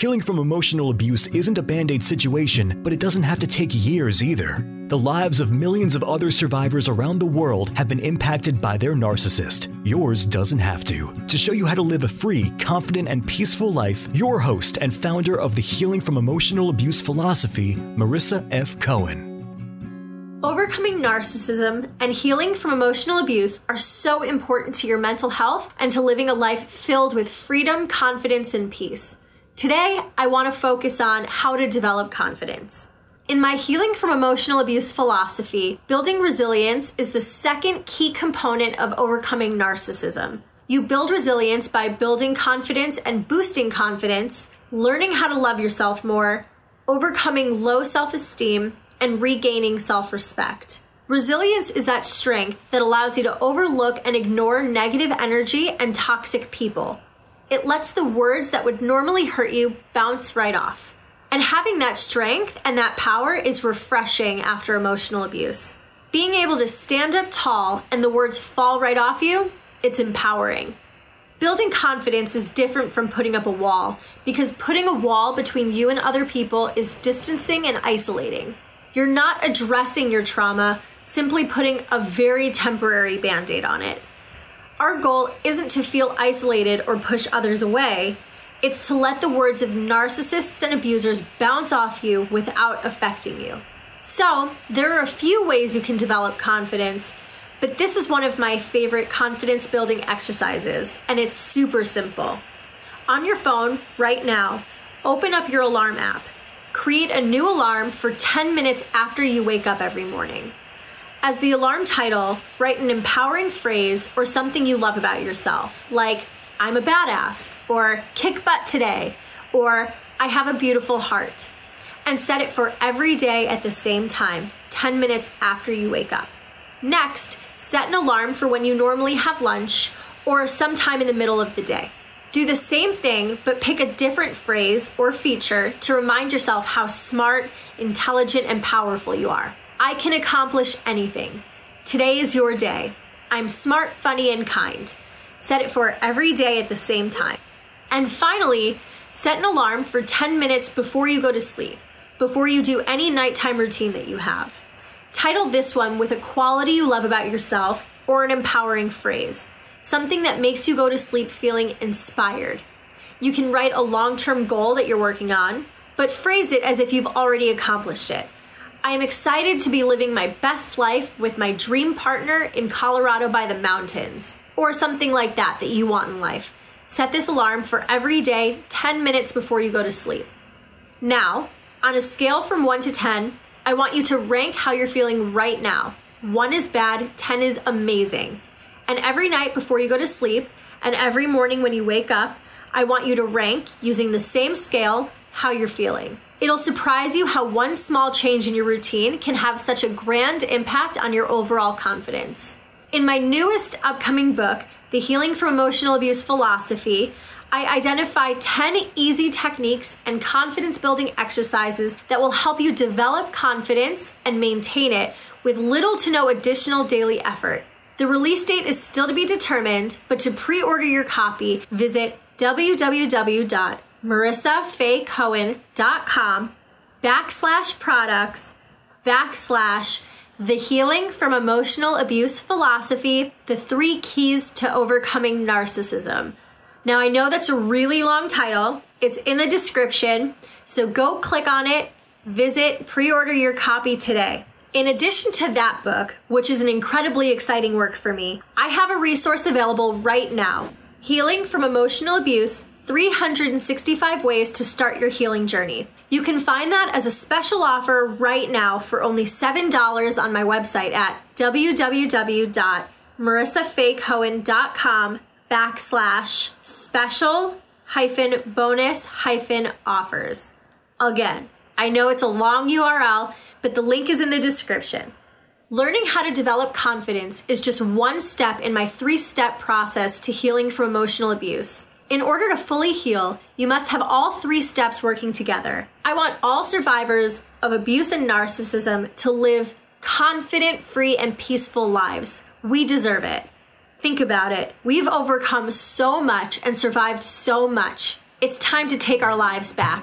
Healing from emotional abuse isn't a band aid situation, but it doesn't have to take years either. The lives of millions of other survivors around the world have been impacted by their narcissist. Yours doesn't have to. To show you how to live a free, confident, and peaceful life, your host and founder of the Healing from Emotional Abuse philosophy, Marissa F. Cohen. Overcoming narcissism and healing from emotional abuse are so important to your mental health and to living a life filled with freedom, confidence, and peace. Today, I want to focus on how to develop confidence. In my Healing from Emotional Abuse philosophy, building resilience is the second key component of overcoming narcissism. You build resilience by building confidence and boosting confidence, learning how to love yourself more, overcoming low self esteem, and regaining self respect. Resilience is that strength that allows you to overlook and ignore negative energy and toxic people it lets the words that would normally hurt you bounce right off. And having that strength and that power is refreshing after emotional abuse. Being able to stand up tall and the words fall right off you, it's empowering. Building confidence is different from putting up a wall because putting a wall between you and other people is distancing and isolating. You're not addressing your trauma, simply putting a very temporary band aid on it our goal isn't to feel isolated or push others away. It's to let the words of narcissists and abusers bounce off you without affecting you. So, there are a few ways you can develop confidence, but this is one of my favorite confidence building exercises, and it's super simple. On your phone right now, open up your alarm app. Create a new alarm for 10 minutes after you wake up every morning. As the alarm title, write an empowering phrase or something you love about yourself, like, I'm a badass, or kick butt today, or I have a beautiful heart. And set it for every day at the same time, 10 minutes after you wake up. Next, set an alarm for when you normally have lunch or sometime in the middle of the day. Do the same thing, but pick a different phrase or feature to remind yourself how smart, intelligent, and powerful you are. I can accomplish anything. Today is your day. I'm smart, funny, and kind. Set it for every day at the same time. And finally, set an alarm for 10 minutes before you go to sleep, before you do any nighttime routine that you have. Title this one with a quality you love about yourself or an empowering phrase, something that makes you go to sleep feeling inspired. You can write a long term goal that you're working on, but phrase it as if you've already accomplished it. I am excited to be living my best life with my dream partner in Colorado by the mountains, or something like that that you want in life. Set this alarm for every day, 10 minutes before you go to sleep. Now, on a scale from 1 to 10, I want you to rank how you're feeling right now. 1 is bad, 10 is amazing. And every night before you go to sleep, and every morning when you wake up, I want you to rank using the same scale how you're feeling. It'll surprise you how one small change in your routine can have such a grand impact on your overall confidence. In my newest upcoming book, The Healing from Emotional Abuse Philosophy, I identify 10 easy techniques and confidence building exercises that will help you develop confidence and maintain it with little to no additional daily effort. The release date is still to be determined, but to pre order your copy, visit www marissafaycohen.com backslash products backslash the healing from emotional abuse philosophy the three keys to overcoming narcissism. Now i know that's a really long title. It's in the description. So go click on it. Visit pre-order your copy today. In addition to that book, which is an incredibly exciting work for me, I have a resource available right now. Healing from Emotional Abuse 365 ways to start your healing journey. You can find that as a special offer right now for only $7 on my website at www.marissafaycohen.com backslash special hyphen bonus hyphen offers. Again, I know it's a long URL, but the link is in the description. Learning how to develop confidence is just one step in my three step process to healing from emotional abuse. In order to fully heal, you must have all three steps working together. I want all survivors of abuse and narcissism to live confident, free, and peaceful lives. We deserve it. Think about it. We've overcome so much and survived so much. It's time to take our lives back.